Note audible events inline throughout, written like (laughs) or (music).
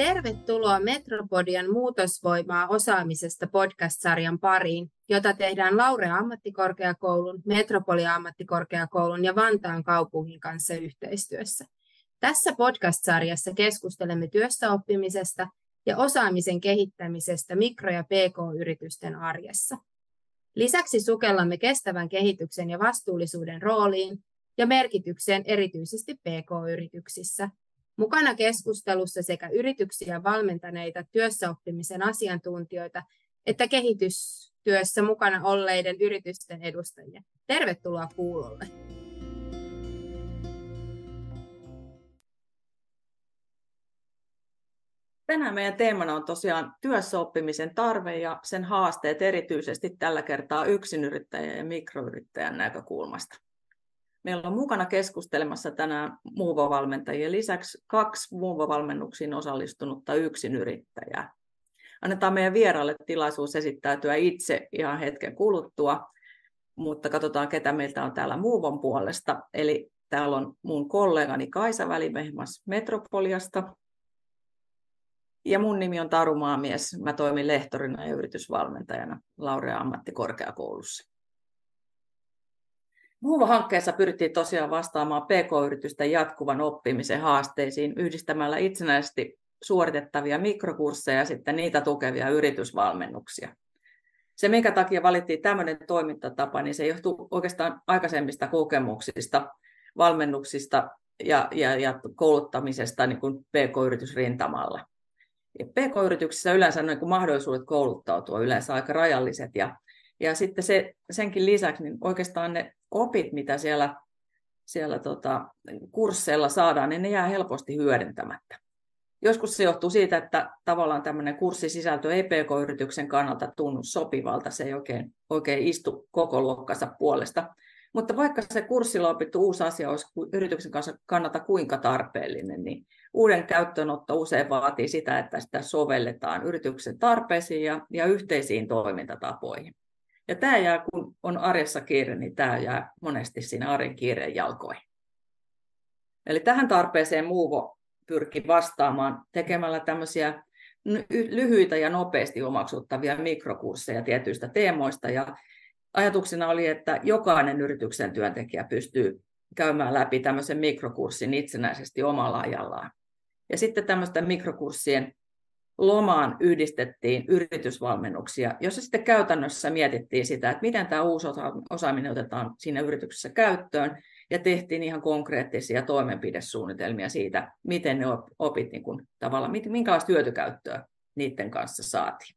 Tervetuloa Metropodian muutosvoimaa osaamisesta podcast-sarjan pariin, jota tehdään Laurea ammattikorkeakoulun, Metropolia ammattikorkeakoulun ja Vantaan kaupungin kanssa yhteistyössä. Tässä podcast-sarjassa keskustelemme työssäoppimisesta ja osaamisen kehittämisestä mikro- ja pk-yritysten arjessa. Lisäksi sukellamme kestävän kehityksen ja vastuullisuuden rooliin ja merkitykseen erityisesti pk-yrityksissä – Mukana keskustelussa sekä yrityksiä valmentaneita työssäoppimisen asiantuntijoita että kehitystyössä mukana olleiden yritysten edustajia. Tervetuloa kuulolle. Tänään meidän teemana on tosiaan työssäoppimisen tarve ja sen haasteet erityisesti tällä kertaa yksinyrittäjän ja mikroyrittäjän näkökulmasta. Meillä on mukana keskustelemassa tänään Muuvo-valmentajien lisäksi kaksi Muuvo-valmennuksiin osallistunutta yksinyrittäjää. Annetaan meidän vieraille tilaisuus esittäytyä itse ihan hetken kuluttua, mutta katsotaan, ketä meiltä on täällä Muuvon puolesta. Eli täällä on mun kollegani Kaisa Välimehmas Metropoliasta, ja mun nimi on Taru Maamies. Mä toimin lehtorina ja yritysvalmentajana Laurea ammattikorkeakoulussa. Muuva-hankkeessa pyrittiin tosiaan vastaamaan PK-yritysten jatkuvan oppimisen haasteisiin yhdistämällä itsenäisesti suoritettavia mikrokursseja ja sitten niitä tukevia yritysvalmennuksia. Se, minkä takia valittiin tämmöinen toimintatapa, niin se johtuu oikeastaan aikaisemmista kokemuksista, valmennuksista ja, ja, ja kouluttamisesta niin kuin PK-yritysrintamalla. Ja PK-yrityksissä yleensä niin kuin mahdollisuudet kouluttautua yleensä aika rajalliset ja ja sitten se, senkin lisäksi niin oikeastaan ne opit, mitä siellä, siellä tota, kursseilla saadaan, niin ne jää helposti hyödyntämättä. Joskus se johtuu siitä, että tavallaan tämmöinen kurssisisältö ei PK-yrityksen kannalta tunnu sopivalta, se ei oikein, oikein istu koko luokkansa puolesta. Mutta vaikka se kurssilla opittu uusi asia olisi yrityksen kanssa kannalta kuinka tarpeellinen, niin uuden käyttöönotto usein vaatii sitä, että sitä sovelletaan yrityksen tarpeisiin ja, ja yhteisiin toimintatapoihin. Ja tämä jää, kun on arjessa kiire, niin tämä jää monesti siinä arjen kiireen jalkoihin. Eli tähän tarpeeseen Muuvo pyrki vastaamaan tekemällä tämmöisiä lyhyitä ja nopeasti omaksuttavia mikrokursseja tietyistä teemoista. Ja ajatuksena oli, että jokainen yrityksen työntekijä pystyy käymään läpi tämmöisen mikrokurssin itsenäisesti omalla ajallaan. Ja sitten tämmöisten mikrokurssien lomaan yhdistettiin yritysvalmennuksia, jossa sitten käytännössä mietittiin sitä, että miten tämä uusi osaaminen otetaan siinä yrityksessä käyttöön, ja tehtiin ihan konkreettisia toimenpidesuunnitelmia siitä, miten ne opit, niin kuin, tavallaan, minkälaista hyötykäyttöä niiden kanssa saatiin.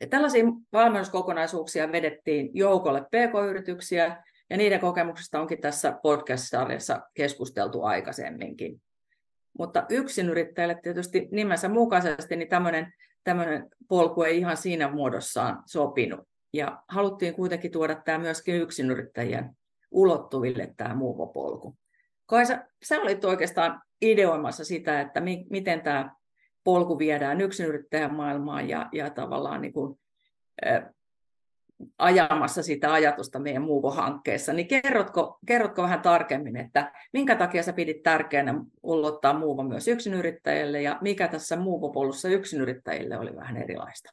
Ja tällaisia valmennuskokonaisuuksia vedettiin joukolle pk-yrityksiä, ja niiden kokemuksista onkin tässä podcast-sarjassa keskusteltu aikaisemminkin. Mutta yksinyrittäjälle tietysti nimensä mukaisesti niin tämmöinen, tämmöinen polku ei ihan siinä muodossaan sopinut. Ja haluttiin kuitenkin tuoda tämä myöskin yksinyrittäjien ulottuville tämä muuvopolku. Kaisa, sä olit oikeastaan ideoimassa sitä, että mi- miten tämä polku viedään yksinyrittäjän maailmaan ja, ja tavallaan niin kuin, ajamassa sitä ajatusta meidän Muuvo-hankkeessa, niin kerrotko, kerrotko vähän tarkemmin, että minkä takia sä pidit tärkeänä ulottaa Muuvo myös yksinyrittäjille ja mikä tässä Muuvo-polussa yksinyrittäjille oli vähän erilaista?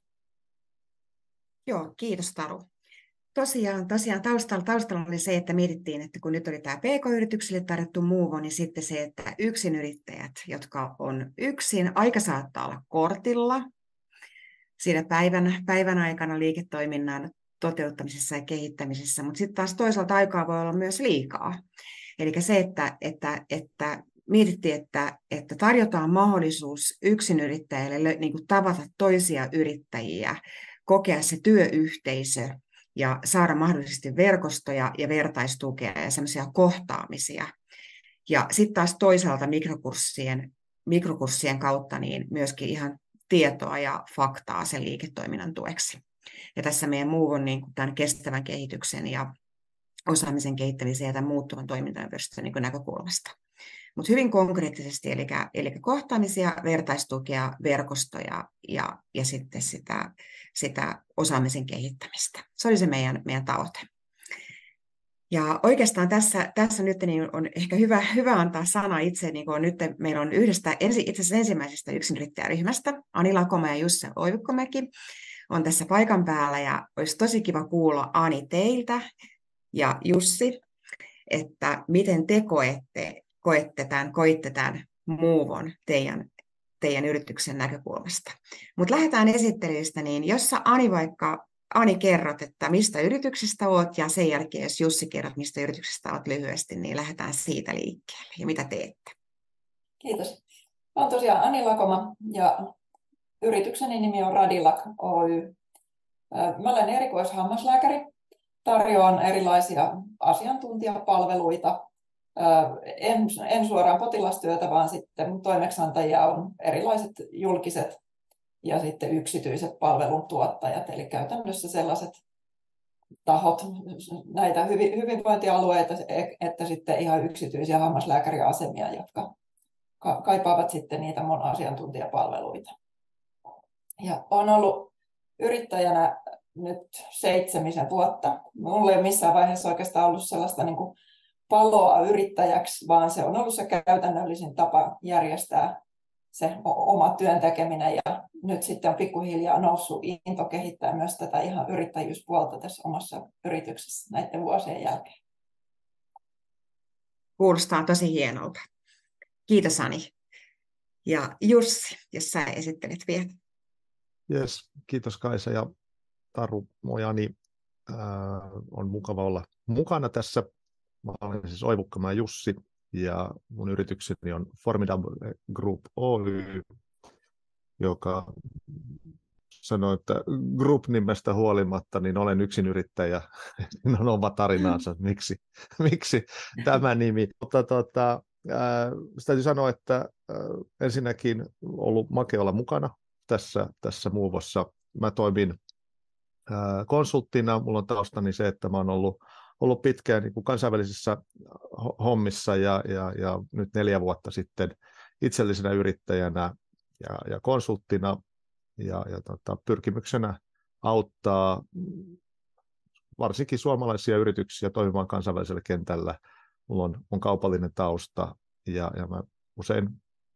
Joo, kiitos Taru. Tosiaan, tosiaan taustalla, taustalla oli se, että mietittiin, että kun nyt oli tämä PK-yrityksille tarjottu muuvo, niin sitten se, että yksinyrittäjät, jotka on yksin, aika saattaa olla kortilla, siinä päivän, päivän aikana liiketoiminnan toteuttamisessa ja kehittämisessä, mutta sitten taas toisaalta aikaa voi olla myös liikaa. Eli se, että, että, että mietittiin, että, että tarjotaan mahdollisuus yksinyrittäjille niin kuin tavata toisia yrittäjiä, kokea se työyhteisö ja saada mahdollisesti verkostoja ja vertaistukea ja semmoisia kohtaamisia. Ja sitten taas toisaalta mikrokurssien, mikrokurssien kautta niin myöskin ihan tietoa ja faktaa sen liiketoiminnan tueksi. Ja tässä meidän muu on niin kuin tämän kestävän kehityksen ja osaamisen kehittämisen ja tämän muuttuvan toimintaympäristön niin näkökulmasta. Mutta hyvin konkreettisesti, eli, eli kohtaamisia, vertaistukea, verkostoja ja, ja sitten sitä, sitä osaamisen kehittämistä. Se oli se meidän, meidän tavoite. Ja oikeastaan tässä, tässä nyt niin on ehkä hyvä, hyvä antaa sana itse, niin kuin nyt meillä on yhdestä, itse asiassa ensimmäisestä yksinyrittäjäryhmästä, Ani Lakoma ja Jusse Oivikkomäki on tässä paikan päällä ja olisi tosi kiva kuulla Ani teiltä ja Jussi, että miten te koette, koette tämän, koitte tämän muuvon teidän, teidän yrityksen näkökulmasta. Mutta lähdetään esittelyistä, niin jos sä Ani vaikka Ani kerrot, että mistä yrityksestä oot, ja sen jälkeen, jos Jussi kerrot, mistä yrityksestä oot lyhyesti, niin lähdetään siitä liikkeelle. Ja mitä teette? Kiitos. Olen tosiaan Ani Lakoma, ja yritykseni nimi on Radilak Oy. Mä olen erikoishammaslääkäri. Tarjoan erilaisia asiantuntijapalveluita. En, en suoraan potilastyötä, vaan sitten toimeksiantajia on erilaiset julkiset ja sitten yksityiset palveluntuottajat, eli käytännössä sellaiset tahot, näitä hyvinvointialueita, että sitten ihan yksityisiä hammaslääkäriasemia, jotka kaipaavat sitten niitä mun asiantuntijapalveluita. Ja on ollut yrittäjänä nyt seitsemisen vuotta. Mulla ei missään vaiheessa oikeastaan ollut sellaista niin kuin paloa yrittäjäksi, vaan se on ollut se käytännöllisin tapa järjestää se oma työn tekeminen ja nyt sitten on pikkuhiljaa noussut into kehittää myös tätä ihan yrittäjyyspuolta tässä omassa yrityksessä näiden vuosien jälkeen. Kuulostaa tosi hienolta. Kiitos Ani. Ja Jussi, jos sä esittelet vielä. Yes, kiitos Kaisa ja Taru. Moi Ani. Äh, on mukava olla mukana tässä. Mä olen siis Oivukkamaa Jussi ja mun yritykseni on Formidable Group Oy, joka sanoi, että Group-nimestä huolimatta, niin olen yksin yrittäjä. Siinä (laughs) on oma tarinansa, (laughs) miksi, miksi tämä nimi. Mutta tota, äh, täytyy sanoa, että äh, ensinnäkin ollut makea olla mukana tässä, tässä muuvossa. Mä toimin konsulttina, mulla on taustani se, että mä oon ollut ollut pitkään niin kuin kansainvälisissä hommissa ja, ja, ja nyt neljä vuotta sitten itsellisenä yrittäjänä ja, ja konsulttina ja, ja tota, pyrkimyksenä auttaa varsinkin suomalaisia yrityksiä toimimaan kansainvälisellä kentällä. Mulla on, on kaupallinen tausta ja, ja mä usein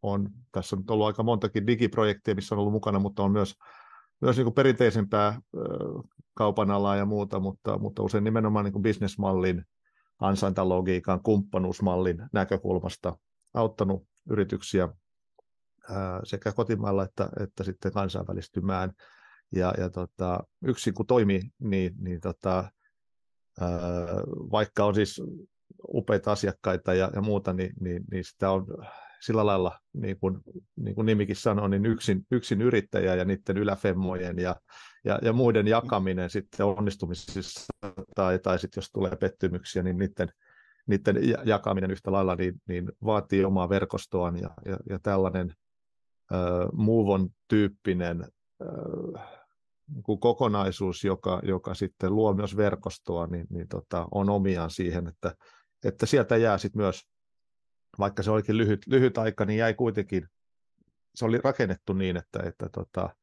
on, tässä on ollut aika montakin digiprojektia, missä on ollut mukana, mutta on myös, myös niin kuin perinteisempää kaupan alaa ja muuta, mutta, mutta usein nimenomaan niin kuin bisnesmallin, ansaintalogiikan, kumppanuusmallin näkökulmasta auttanut yrityksiä sekä kotimaalla että, että sitten kansainvälistymään. Ja, ja tota, yksi kun toimii, niin, niin tota, vaikka on siis upeita asiakkaita ja, ja muuta, niin, niin, niin sitä on sillä lailla, niin kuin, niin kuin nimikin sanoo, niin yksin, yksin yrittäjä ja niiden yläfemmojen ja, ja, ja muiden jakaminen sitten onnistumisissa tai, tai sitten jos tulee pettymyksiä, niin niiden, niiden jakaminen yhtä lailla niin, niin vaatii omaa verkostoaan ja, ja, ja tällainen äh, Movon tyyppinen äh, kokonaisuus, joka, joka sitten luo myös verkostoa, niin, niin tota, on omiaan siihen, että, että sieltä jää sitten myös vaikka se olikin lyhyt, lyhyt aika, niin jäi kuitenkin, se oli rakennettu niin, että, että tota,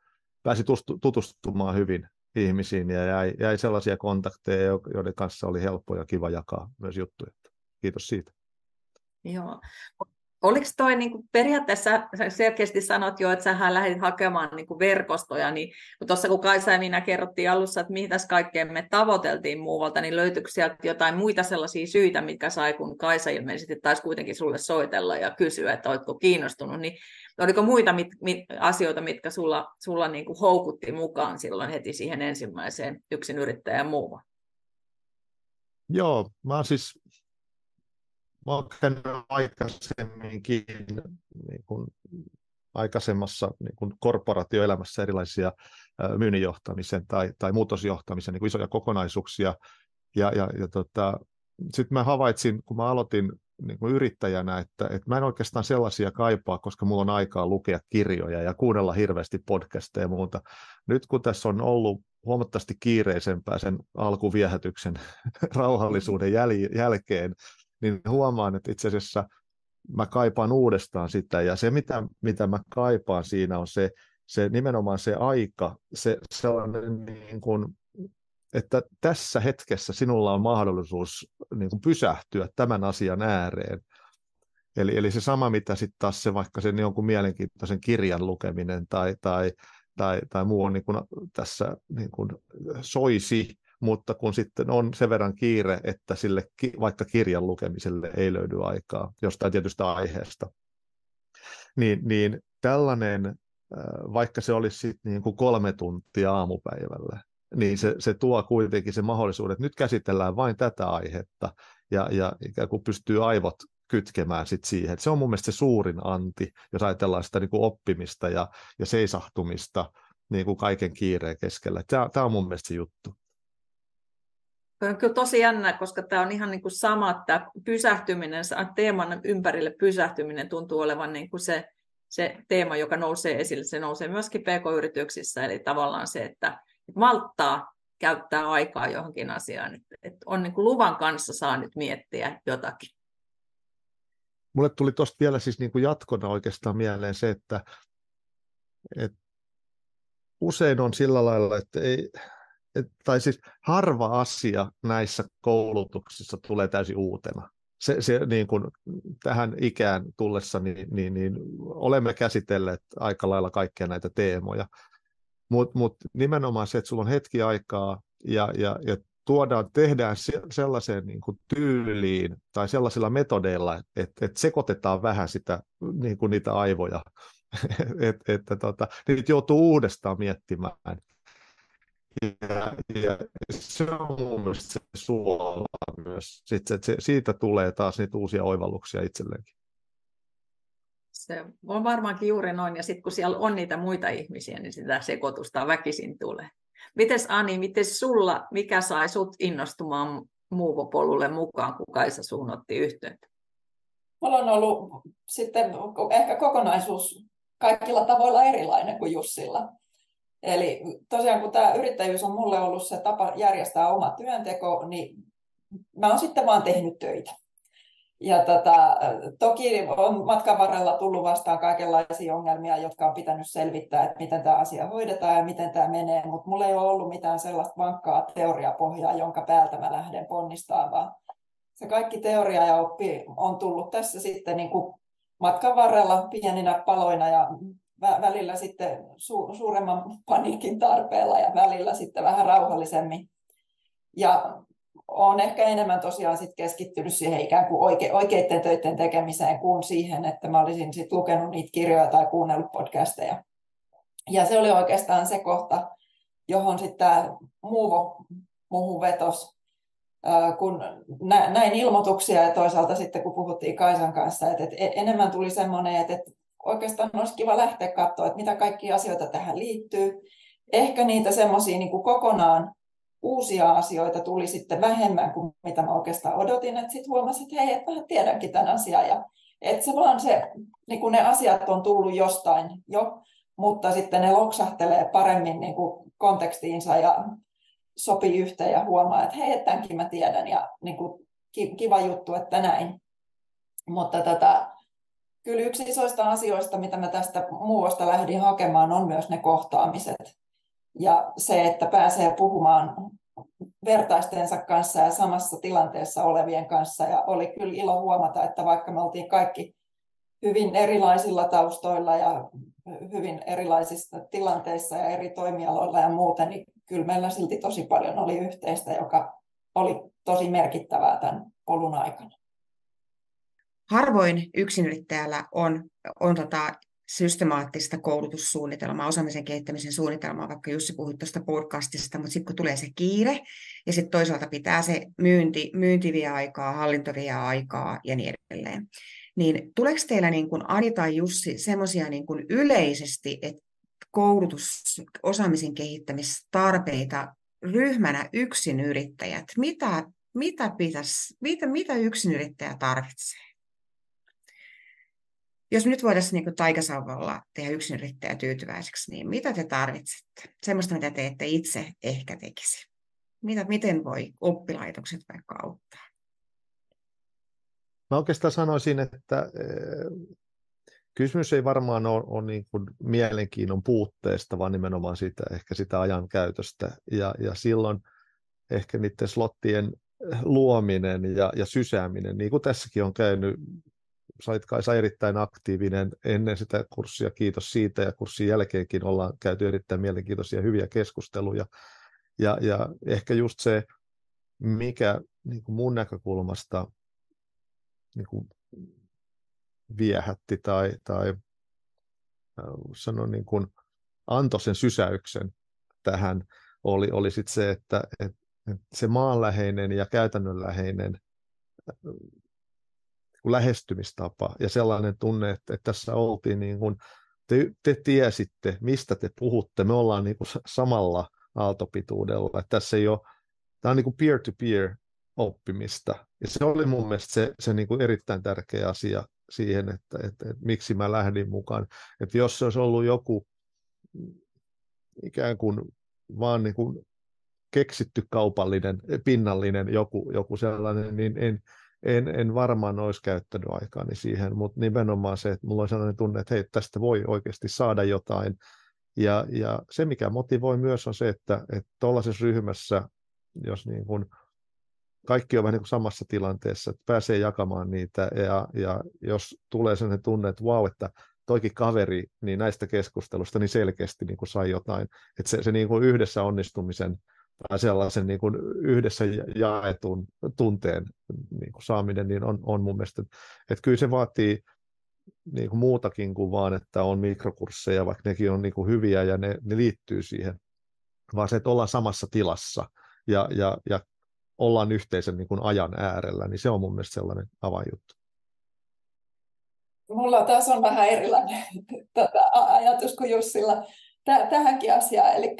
pääsi tutustumaan hyvin ihmisiin ja jäi, jäi sellaisia kontakteja, joiden kanssa oli helppo ja kiva jakaa myös juttuja. Kiitos siitä. Joo. Oliko toi niin kuin periaatteessa, selkeästi sanot jo, että sähän lähdit hakemaan niin kuin verkostoja, niin tuossa kun Kaisa ja minä kerrottiin alussa, että mihin tässä kaikkeen me tavoiteltiin muualta, niin löytyykö sieltä jotain muita sellaisia syitä, mitkä sai, kun Kaisa ilmeisesti taisi kuitenkin sulle soitella ja kysyä, että oletko kiinnostunut, niin oliko muita mit, mit, asioita, mitkä sulla, sulla niin kuin houkutti mukaan silloin heti siihen ensimmäiseen yksin yrittäjän muuhun? Joo, mä siis mä oon käynyt aikaisemminkin niin kuin aikaisemmassa niin kuin korporaatioelämässä erilaisia myynnin tai, tai muutosjohtamisen niin kuin isoja kokonaisuuksia. Ja, ja, ja tota, sitten mä havaitsin, kun mä aloitin niin kuin yrittäjänä, että, että mä en oikeastaan sellaisia kaipaa, koska mulla on aikaa lukea kirjoja ja kuunnella hirveästi podcasteja ja muuta. Nyt kun tässä on ollut huomattavasti kiireisempää sen alkuviehätyksen (laughs) rauhallisuuden jäl- jälkeen, niin huomaan, että itse asiassa mä kaipaan uudestaan sitä, ja se mitä, mitä mä kaipaan siinä on se, se nimenomaan se aika, se sellainen niin kuin että tässä hetkessä sinulla on mahdollisuus niin kuin pysähtyä tämän asian ääreen. Eli, eli se sama, mitä sitten taas se vaikka sen jonkun mielenkiintoisen kirjan lukeminen tai, tai, tai, tai muu on niin kuin tässä niin kuin soisi, mutta kun sitten on sen verran kiire, että sille vaikka kirjan lukemiselle ei löydy aikaa jostain tietystä aiheesta, niin, niin tällainen, vaikka se olisi sitten niin kuin kolme tuntia aamupäivällä, niin se, se tuo kuitenkin se mahdollisuuden, että nyt käsitellään vain tätä aihetta ja, ja ikään kuin pystyy aivot kytkemään sit siihen. Et se on mun mielestä se suurin anti, jos ajatellaan sitä niin kuin oppimista ja, ja seisahtumista niin kuin kaiken kiireen keskellä. Tämä on mun mielestä se juttu. On kyllä tosi jännä, koska tämä on ihan niin kuin sama, että pysähtyminen, teeman ympärille pysähtyminen tuntuu olevan niin kuin se, se teema, joka nousee esille. Se nousee myöskin pk-yrityksissä, eli tavallaan se, että malttaa käyttää aikaa johonkin asiaan. Että on niin kuin luvan kanssa saa nyt miettiä jotakin. Mulle tuli tuosta vielä siis niin kuin jatkona oikeastaan mieleen se, että, että usein on sillä lailla, että ei, et, tai siis harva asia näissä koulutuksissa tulee täysin uutena. Se, se niin kuin tähän ikään tullessa, niin, niin, niin olemme käsitelleet aika lailla kaikkia näitä teemoja. Mutta mut nimenomaan se, että sulla on hetki aikaa ja, ja, ja tuodaan, tehdään sellaiseen niin kuin tyyliin tai sellaisilla metodeilla, että, että sekoitetaan vähän sitä, niin kuin niitä aivoja, (laughs) että, että tota, niitä joutuu uudestaan miettimään. Ja, ja se on mun mielestä se suola myös. Sitten, että se, siitä tulee taas niitä uusia oivalluksia itselleenkin. Se on varmaankin juuri noin, ja sitten kun siellä on niitä muita ihmisiä, niin sitä sekoitusta väkisin tulee. Mites Ani, miten sulla, mikä sai sut innostumaan muuvopolulle mukaan, kun Kaisa suun otti yhteyttä? Mulla on ollut sitten ehkä kokonaisuus kaikilla tavoilla erilainen kuin Jussilla. Eli tosiaan kun tämä yrittäjyys on mulle ollut se tapa järjestää oma työnteko, niin mä oon sitten vaan tehnyt töitä. Ja tota, toki on matkan varrella tullut vastaan kaikenlaisia ongelmia, jotka on pitänyt selvittää, että miten tämä asia hoidetaan ja miten tämä menee, mutta mulla ei ole ollut mitään sellaista vankkaa teoriapohjaa, jonka päältä mä lähden ponnistamaan, vaan se kaikki teoria ja oppi on tullut tässä sitten niin kuin matkan varrella pieninä paloina ja välillä sitten su- suuremman paniikin tarpeella ja välillä sitten vähän rauhallisemmin. Ja olen ehkä enemmän tosiaan sit keskittynyt siihen ikään kuin oike, oikeiden töiden tekemiseen kuin siihen, että mä olisin sit lukenut niitä kirjoja tai kuunnellut podcasteja. Ja se oli oikeastaan se kohta, johon sitten tämä muuvo muuhun vetos, kun näin ilmoituksia ja toisaalta sitten kun puhuttiin Kaisan kanssa, että e-, enemmän tuli semmoinen, että oikeastaan olisi kiva lähteä katsoa, että mitä kaikkia asioita tähän liittyy. Ehkä niitä semmoisia niin kokonaan uusia asioita tuli sitten vähemmän kuin mitä mä oikeastaan odotin, että sitten huomasin, että hei, että mä tiedänkin tämän asian ja että se vaan se, niin kuin ne asiat on tullut jostain jo, mutta sitten ne loksahtelee paremmin niin kuin kontekstiinsa ja sopii yhteen ja huomaa, että hei, tämänkin mä tiedän ja niin kuin, kiva juttu, että näin. Mutta tätä, kyllä yksi isoista asioista, mitä mä tästä muuosta lähdin hakemaan, on myös ne kohtaamiset. Ja se, että pääsee puhumaan vertaistensa kanssa ja samassa tilanteessa olevien kanssa. Ja oli kyllä ilo huomata, että vaikka me oltiin kaikki hyvin erilaisilla taustoilla ja hyvin erilaisissa tilanteissa ja eri toimialoilla ja muuten, niin kyllä meillä silti tosi paljon oli yhteistä, joka oli tosi merkittävää tämän polun aikana. Harvoin yksinyrittäjällä on, on tota systemaattista koulutussuunnitelmaa, osaamisen kehittämisen suunnitelmaa, vaikka Jussi puhui tuosta podcastista, mutta sitten kun tulee se kiire, ja sitten toisaalta pitää se myynti, myynti vie aikaa, hallinto vie aikaa ja niin edelleen. Niin tuleeko teillä niin kuin Ani tai Jussi semmoisia niin yleisesti, että koulutus, osaamisen kehittämistarpeita ryhmänä yksinyrittäjät, mitä, mitä, pitäisi, mitä, mitä yksinyrittäjä tarvitsee? Jos nyt voitaisiin niin taikasauvalla tehdä yksinyrittäjä tyytyväiseksi, niin mitä te tarvitsette? Semmoista, mitä te ette itse ehkä tekisi. Mitä, miten voi oppilaitokset vaikka auttaa? Mä oikeastaan sanoisin, että eh, kysymys ei varmaan ole, ole niin kuin mielenkiinnon puutteesta, vaan nimenomaan siitä, ehkä sitä ajan käytöstä. Ja, ja silloin ehkä niiden slottien luominen ja, ja sysääminen, niin kuin tässäkin on käynyt, sait Kaisa erittäin aktiivinen ennen sitä kurssia, kiitos siitä, ja kurssin jälkeenkin ollaan käyty erittäin mielenkiintoisia hyviä keskusteluja. Ja, ja ehkä just se, mikä niin kuin mun näkökulmasta niin kuin viehätti tai, tai äh, sanon niin kuin antoi sen sysäyksen tähän, oli, oli sit se, että, että se maanläheinen ja käytännönläheinen äh, lähestymistapa ja sellainen tunne, että, että tässä oltiin niin kuin, te, te tiesitte, mistä te puhutte, me ollaan niin kuin samalla aaltopituudella, että tässä ei ole, tämä on niin kuin peer-to-peer oppimista, ja se oli mun mielestä se, se niin kuin erittäin tärkeä asia siihen, että, että, että miksi mä lähdin mukaan, että jos se olisi ollut joku ikään kuin vaan niin kuin keksitty kaupallinen, pinnallinen joku, joku sellainen, niin en, en, en varmaan olisi käyttänyt aikaani siihen, mutta nimenomaan se, että mulla on sellainen tunne, että hei, tästä voi oikeasti saada jotain. Ja, ja se, mikä motivoi myös, on se, että tuollaisessa ryhmässä, jos niin kuin kaikki on vähän niin kuin samassa tilanteessa, että pääsee jakamaan niitä, ja, ja jos tulee sellainen tunne, että vau, wow, että toikin kaveri niin näistä keskustelusta niin selkeästi niin kuin sai jotain, että se, se niin kuin yhdessä onnistumisen tai sellaisen niin kuin yhdessä jaetun tunteen niin kuin saaminen, niin on, on mun mielestä, että kyllä se vaatii niin kuin muutakin kuin vaan, että on mikrokursseja, vaikka nekin on niin kuin hyviä ja ne, ne liittyy siihen, vaan se, että ollaan samassa tilassa ja, ja, ja ollaan yhteisen niin kuin ajan äärellä, niin se on mun mielestä sellainen avainjuttu. Mulla taas on vähän erilainen (laughs) tätä ajatus kuin Jussilla tähänkin asiaan. Eli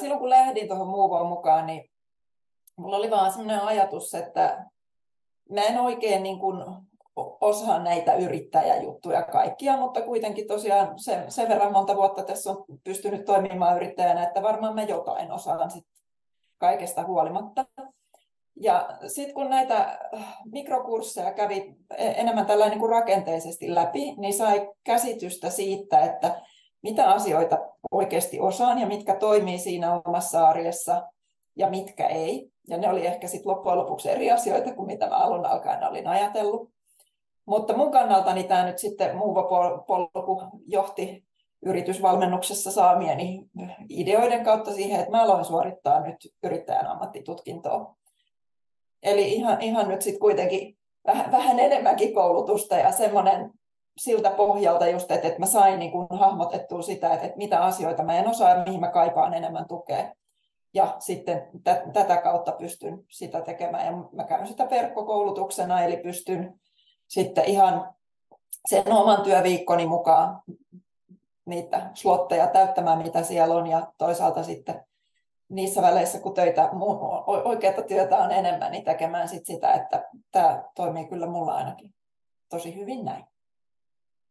silloin kun lähdin tuohon Muuvoon mukaan, niin mulla oli vaan sellainen ajatus, että mä en oikein niin kuin osaa näitä yrittäjäjuttuja kaikkia, mutta kuitenkin tosiaan sen, sen verran monta vuotta tässä on pystynyt toimimaan yrittäjänä, että varmaan mä jotain osaan sit kaikesta huolimatta. Ja sitten kun näitä mikrokursseja kävi enemmän tällainen niin kuin rakenteisesti läpi, niin sai käsitystä siitä, että mitä asioita oikeasti osaan ja mitkä toimii siinä omassa arjessa ja mitkä ei. Ja ne oli ehkä sitten loppujen lopuksi eri asioita kuin mitä mä alun alkaen olin ajatellut. Mutta mun kannaltani tämä nyt sitten Muuvo-polku johti yritysvalmennuksessa saamieni ideoiden kautta siihen, että mä aloin suorittaa nyt yrittäjän ammattitutkintoa. Eli ihan, ihan nyt sitten kuitenkin vähän, vähän enemmänkin koulutusta ja semmoinen siltä pohjalta just, että, että mä sain niin kuin hahmotettua sitä, että, että mitä asioita mä en osaa ja mihin mä kaipaan enemmän tukea. Ja sitten t- tätä kautta pystyn sitä tekemään. Ja mä käyn sitä verkkokoulutuksena, eli pystyn sitten ihan sen oman työviikkoni mukaan niitä slotteja täyttämään, mitä siellä on, ja toisaalta sitten niissä väleissä, kun töitä, oikeaa työtä on enemmän, niin tekemään sit sitä, että tämä toimii kyllä mulla ainakin tosi hyvin näin.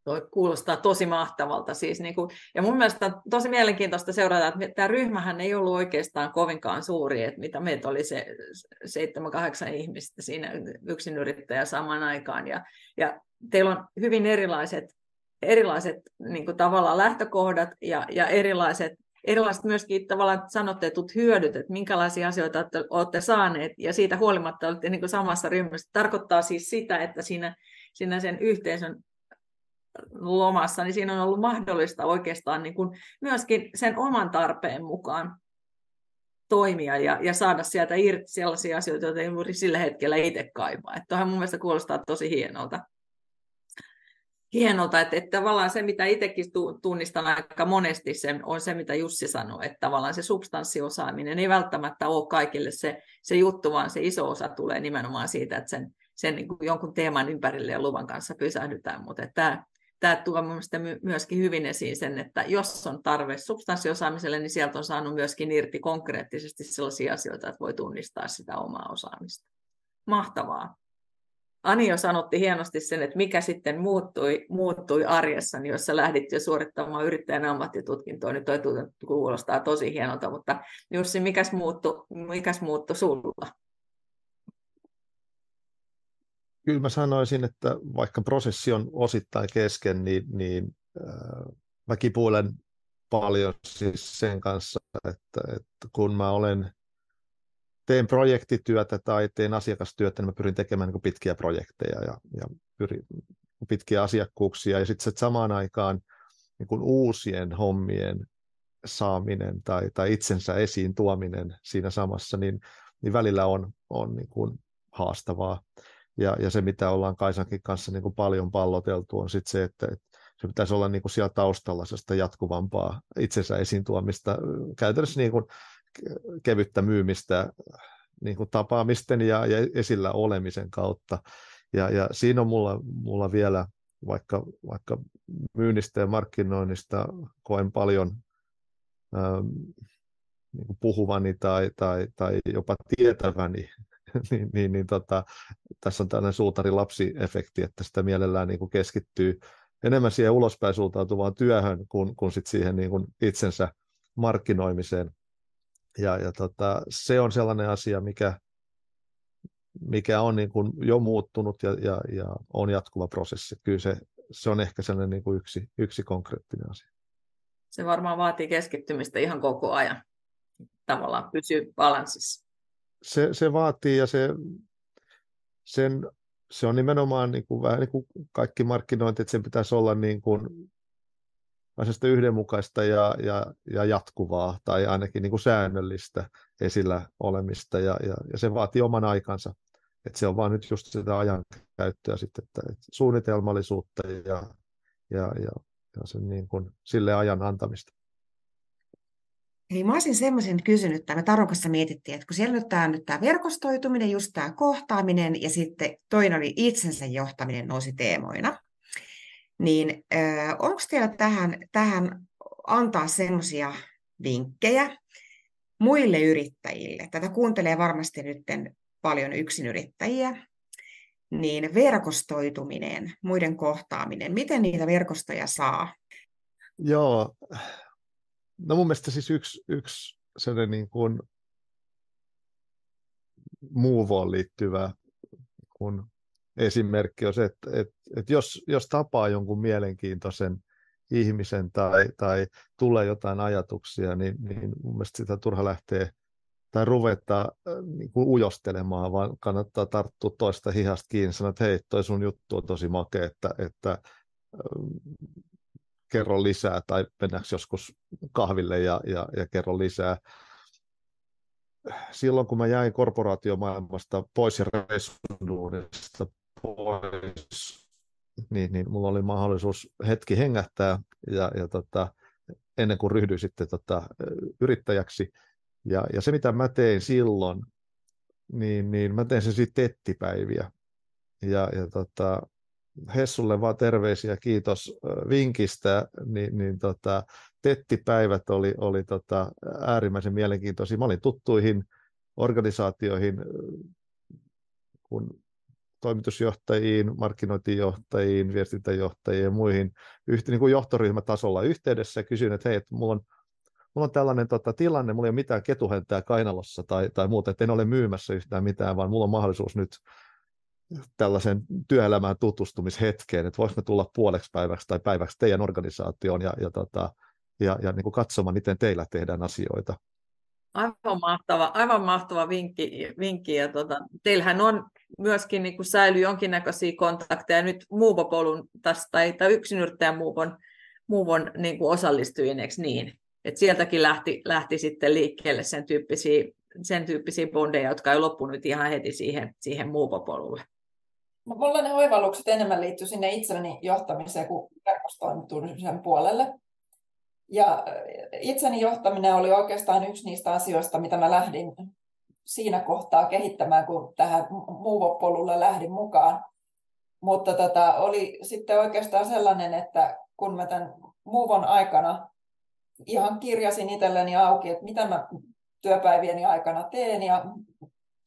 Toi kuulostaa tosi mahtavalta. Siis niin kuin, ja mun mielestä on tosi mielenkiintoista seurata, että tämä ryhmähän ei ollut oikeastaan kovinkaan suuri, että mitä meitä oli se 7-8 ihmistä siinä yrittäjä samaan aikaan. Ja, ja teillä on hyvin erilaiset, erilaiset niin kuin tavallaan lähtökohdat ja, ja erilaiset erilaiset myöskin tavallaan sanottetut hyödyt, että minkälaisia asioita olette, olette saaneet, ja siitä huolimatta olette niin kuin samassa ryhmässä. Tarkoittaa siis sitä, että siinä, siinä sen yhteisön lomassa, niin siinä on ollut mahdollista oikeastaan niin kuin myöskin sen oman tarpeen mukaan toimia ja, ja saada sieltä irti sellaisia asioita, joita juuri sillä hetkellä itse kaipaa. Että mun mielestä kuulostaa tosi hienolta hienolta, että, että tavallaan se, mitä itsekin tunnistan aika monesti, se on se, mitä Jussi sanoi, että tavallaan se substanssiosaaminen ei välttämättä ole kaikille se, se juttu, vaan se iso osa tulee nimenomaan siitä, että sen, sen niin kuin jonkun teeman ympärille ja luvan kanssa pysähdytään, mutta tämä, tämä tuo mielestäni myöskin hyvin esiin sen, että jos on tarve substanssiosaamiselle, niin sieltä on saanut myöskin irti konkreettisesti sellaisia asioita, että voi tunnistaa sitä omaa osaamista. Mahtavaa. Ani jo sanotti hienosti sen, että mikä sitten muuttui, muuttui arjessa, niin jos sä lähdit jo suorittamaan yrittäjän ammattitutkintoa, niin toi kuulostaa tosi hienolta, mutta Jussi, mikäs muuttui, mikäs muuttui sulla? Kyllä mä sanoisin, että vaikka prosessi on osittain kesken, niin, niin äh, mä kipuilen paljon siis sen kanssa, että, että kun mä olen teen projektityötä tai teen asiakastyötä, niin mä pyrin tekemään niin pitkiä projekteja ja, ja pyrin pitkiä asiakkuuksia. Ja sitten samaan aikaan niin kuin uusien hommien saaminen tai, tai itsensä esiin tuominen siinä samassa, niin, niin välillä on, on niin kuin haastavaa. Ja, ja se, mitä ollaan Kaisankin kanssa niin kuin paljon palloteltu, on sit se, että, että se pitäisi olla niin kuin siellä taustalla sellaista jatkuvampaa itsensä esiin tuomista, käytännössä niin kuin kevyttä myymistä niin kuin tapaamisten ja, ja esillä olemisen kautta. Ja, ja siinä on mulla, mulla vielä, vaikka, vaikka myynnistä ja markkinoinnista koen paljon ähm, niin kuin puhuvani tai, tai, tai jopa tietäväni, (laughs) niin, niin, niin tota, tässä on tällainen suutari-lapsi-efekti, että sitä mielellään niin kuin keskittyy enemmän siihen ulospäin suuntautuvaan työhön kuin, kuin sit siihen niin kuin itsensä markkinoimiseen. Ja, ja tota, se on sellainen asia, mikä, mikä on niin kuin jo muuttunut ja, ja, ja on jatkuva prosessi. Kyllä se, se on ehkä sellainen niin kuin yksi, yksi konkreettinen asia. Se varmaan vaatii keskittymistä ihan koko ajan. Tavallaan pysyy balanssissa. Se, se vaatii ja se, sen, se on nimenomaan niin kuin, vähän niin kuin kaikki markkinointi, että sen pitäisi olla niin kuin yhdenmukaista ja, ja, ja jatkuvaa tai ainakin niin kuin säännöllistä esillä olemista ja, ja, ja se vaatii oman aikansa. Et se on vaan nyt just sitä ajan käyttöä sitten, että, että suunnitelmallisuutta ja, ja, ja, ja sen niin kuin, sille ajan antamista. Eli mä olisin semmoisen kysynyt, että me Taron kanssa mietittiin, että kun siellä nyt tämä, nyt tämä verkostoituminen, just tämä kohtaaminen ja sitten toinen oli itsensä johtaminen nousi teemoina, niin äh, onko teillä tähän, tähän antaa semmoisia vinkkejä muille yrittäjille? Tätä kuuntelee varmasti nyt paljon yksinyrittäjiä, niin verkostoituminen, muiden kohtaaminen, miten niitä verkostoja saa? Joo, no mun mielestä siis yksi, yksi sellainen niin kuin muuvoon liittyvä kun esimerkki on se, että, että, että jos, jos tapaa jonkun mielenkiintoisen ihmisen tai, tai tulee jotain ajatuksia, niin, niin mun mielestä sitä turha lähtee tai ruveta äh, niin kuin ujostelemaan, vaan kannattaa tarttua toista hihasta kiinni sanoa, että hei, toi sun juttu on tosi makea, että, että kerro lisää tai mennäänkö joskus kahville ja, ja, ja kerro lisää. Silloin kun mä jäin korporaatiomaailmasta pois ja reissuduudesta pois, niin, niin mulla oli mahdollisuus hetki hengähtää ja, ja tota, ennen kuin ryhdyin sitten tota, yrittäjäksi. Ja, ja se, mitä mä tein silloin, niin, niin mä tein sen sitten tettipäiviä. Ja, ja tota, Hessulle vaan terveisiä, kiitos vinkistä, niin, niin tota, tettipäivät oli, oli tota, äärimmäisen mielenkiintoisia. Mä olin tuttuihin organisaatioihin, kun toimitusjohtajiin, markkinointijohtajiin, viestintäjohtajiin ja muihin yhtä, niin kuin johtoryhmätasolla yhteydessä ja kysyin, että hei, että mulla on, mulla on tällainen tota, tilanne, mulla ei ole mitään ketuhentää kainalossa tai, tai muuta, että en ole myymässä yhtään mitään, vaan mulla on mahdollisuus nyt tällaisen työelämään tutustumishetkeen, että voisimme tulla puoleksi päiväksi tai päiväksi teidän organisaatioon ja, ja, tota, ja, ja niin kuin katsomaan, miten teillä tehdään asioita. Aivan mahtava, aivan mahtava vinkki. vinkki. Ja tota, teillähän on myöskin niin kuin säilyy jonkinnäköisiä kontakteja nyt muuvopolun tai, tai yksinyrittäjän muuvon, muuvon niin kuin osallistujien, niin? Et sieltäkin lähti, lähti sitten liikkeelle sen tyyppisiä, sen tyyppisiä bondeja, jotka ei loppunut ihan heti siihen, siihen muuvopolulle. No, mulla ne oivallukset enemmän liittyy sinne itselleni johtamiseen kuin verkostoitumisen puolelle. Ja itseni johtaminen oli oikeastaan yksi niistä asioista, mitä mä lähdin siinä kohtaa kehittämään, kun tähän Move lähdin mukaan. Mutta tota, oli sitten oikeastaan sellainen, että kun mä tämän Movon aikana ihan kirjasin itselleni auki, että mitä mä työpäivieni aikana teen ja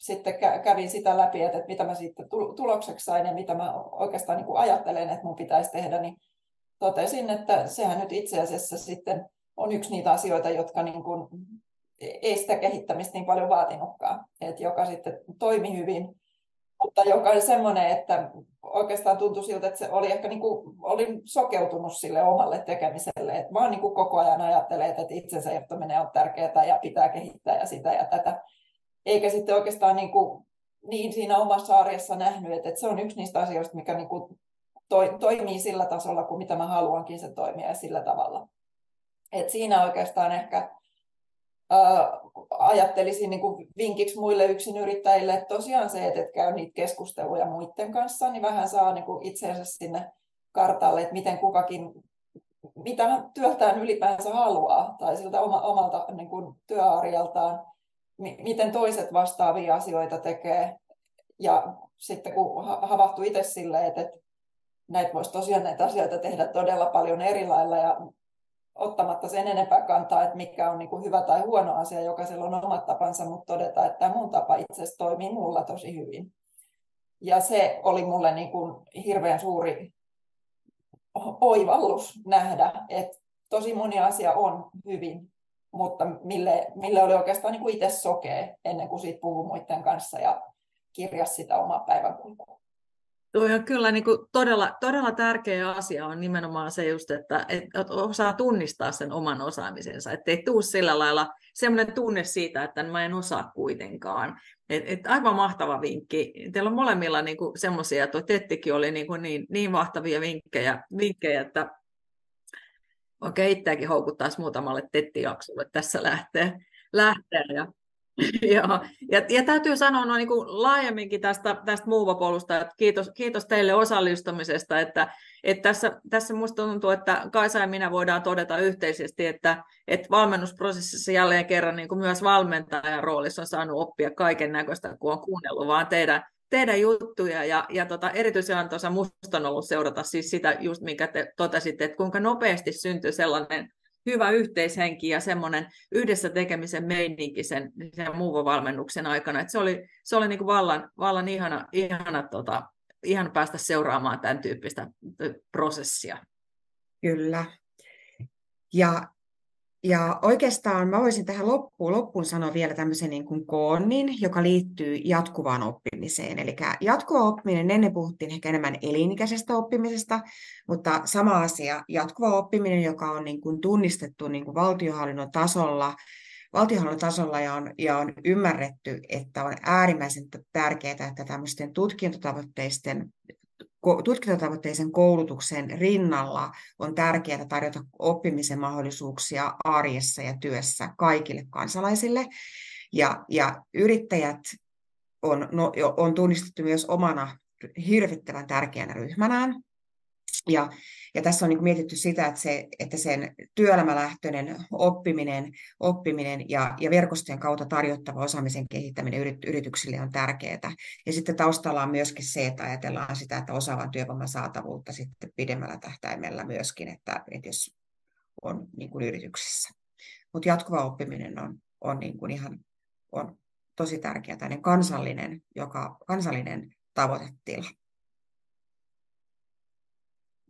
sitten kävin sitä läpi, että mitä mä sitten tulokseksi sain ja mitä mä oikeastaan niin kuin ajattelen, että mun pitäisi tehdä, niin totesin, että sehän nyt itse asiassa sitten on yksi niitä asioita, jotka niin kuin ei sitä kehittämistä niin paljon vaatinutkaan, että joka sitten toimi hyvin, mutta joka oli semmoinen, että oikeastaan tuntui siltä, että se oli ehkä niin kuin, olin sokeutunut sille omalle tekemiselle, että vaan niin kuin koko ajan ajattelee, että itsensä johtaminen on tärkeää ja pitää kehittää ja sitä ja tätä. Eikä sitten oikeastaan niin, kuin, niin siinä omassa arjessa nähnyt, että, että se on yksi niistä asioista, mikä niin kuin toi, toimii sillä tasolla kuin mitä mä haluankin se toimia ja sillä tavalla. Et siinä oikeastaan ehkä ää, ajattelisin niin kuin vinkiksi muille yksinyrittäjille, että tosiaan se, että käy niitä keskusteluja muiden kanssa, niin vähän saa niin kuin itseensä sinne kartalle, että miten kukakin, mitä työltään ylipäänsä haluaa, tai siltä oma, omalta niin kuin työarjaltaan, miten toiset vastaavia asioita tekee. Ja sitten kun havahtuu itse silleen, että, että näitä voisi tosiaan näitä asioita tehdä todella paljon eri lailla ja ottamatta sen enempää kantaa, että mikä on niin kuin hyvä tai huono asia, jokaisella on omat tapansa, mutta todeta, että tämä mun tapa itse asiassa toimii mulla tosi hyvin. Ja se oli mulle niin kuin hirveän suuri oivallus nähdä, että tosi moni asia on hyvin, mutta mille, mille oli oikeastaan niin kuin itse sokea ennen kuin siitä puhuu muiden kanssa ja kirjasi sitä omaa päivänkulkua. Tuo on kyllä niin kuin todella, todella tärkeä asia on nimenomaan se just, että, että osaa tunnistaa sen oman osaamisensa, ettei tule sillä lailla semmoinen tunne siitä, että mä en osaa kuitenkaan. Et, et aivan mahtava vinkki. Teillä on molemmilla niin semmoisia, tuo Tettikin oli niin, kuin niin, niin mahtavia vinkkejä, vinkkejä että oikein itseäkin houkuttaisi muutamalle Tetti-jaksolle tässä lähteä. lähteä. Ja (laughs) Joo, ja, ja täytyy sanoa no, niin kuin laajemminkin tästä, tästä Muuvapolusta, että kiitos, kiitos teille osallistumisesta, että, että tässä, tässä minusta tuntuu, että Kaisa ja minä voidaan todeta yhteisesti, että, että valmennusprosessissa jälleen kerran niin kuin myös valmentajan roolissa on saanut oppia kaiken näköistä, kun on kuunnellut vaan teidän, teidän juttuja, ja, ja tota, erityisen tuossa minusta on ollut seurata siis sitä, just minkä te totesitte, että kuinka nopeasti syntyy sellainen hyvä yhteishenki ja semmoinen yhdessä tekemisen meininki sen, sen muuvovalmennuksen aikana. Et se oli, se oli niin kuin vallan, vallan ihana, ihana, tota, ihana päästä seuraamaan tämän tyyppistä prosessia. Kyllä. Ja ja oikeastaan mä voisin tähän loppuun, loppuun sanoa vielä tämmöisen niin kuin koonnin, joka liittyy jatkuvaan oppimiseen. Eli jatkuva oppiminen, ennen puhuttiin ehkä enemmän elinikäisestä oppimisesta, mutta sama asia, jatkuva oppiminen, joka on niin kuin tunnistettu niin kuin valtiohallinnon tasolla, valtiohallinnon tasolla ja on, ja on ymmärretty, että on äärimmäisen tärkeää, että tämmöisten tutkintotavoitteisten tutkintotavoitteisen koulutuksen rinnalla on tärkeää tarjota oppimisen mahdollisuuksia arjessa ja työssä kaikille kansalaisille. Ja, ja yrittäjät on, no, on tunnistettu myös omana hirvittävän tärkeänä ryhmänään. Ja, ja tässä on niin mietitty sitä, että, se, että sen työelämälähtöinen oppiminen, oppiminen ja, ja verkostojen kautta tarjottava osaamisen kehittäminen yrityksille on tärkeää. Ja sitten taustalla on myöskin se, että ajatellaan sitä, että osaavan työvoiman saatavuutta sitten pidemmällä tähtäimellä myöskin, että, että jos on niin kuin yrityksissä. Mutta jatkuva oppiminen on, on niin kuin ihan on tosi tärkeä kansallinen, joka, kansallinen tavoitetila.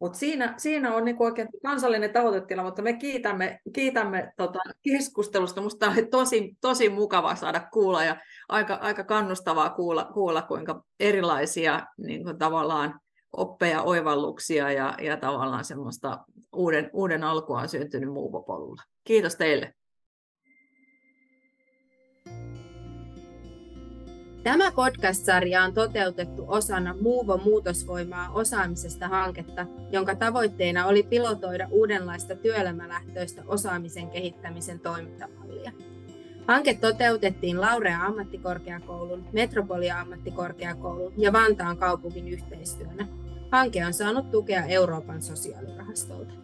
Mutta siinä, siinä on niinku oikein kansallinen tavoitetila, mutta me kiitämme, kiitämme tota keskustelusta. Minusta oli tosi, tosi mukava saada kuulla ja aika, aika kannustavaa kuulla, kuulla kuinka erilaisia niin kuin tavallaan oppeja, oivalluksia ja, ja tavallaan semmoista uuden, uuden alkua on syntynyt muuvopolulla. Kiitos teille. Tämä podcast-sarja on toteutettu osana Muuvo muutosvoimaa osaamisesta hanketta, jonka tavoitteena oli pilotoida uudenlaista työelämälähtöistä osaamisen kehittämisen toimintamallia. Hanke toteutettiin Laurea ammattikorkeakoulun, Metropolia ammattikorkeakoulun ja Vantaan kaupungin yhteistyönä. Hanke on saanut tukea Euroopan sosiaalirahastolta.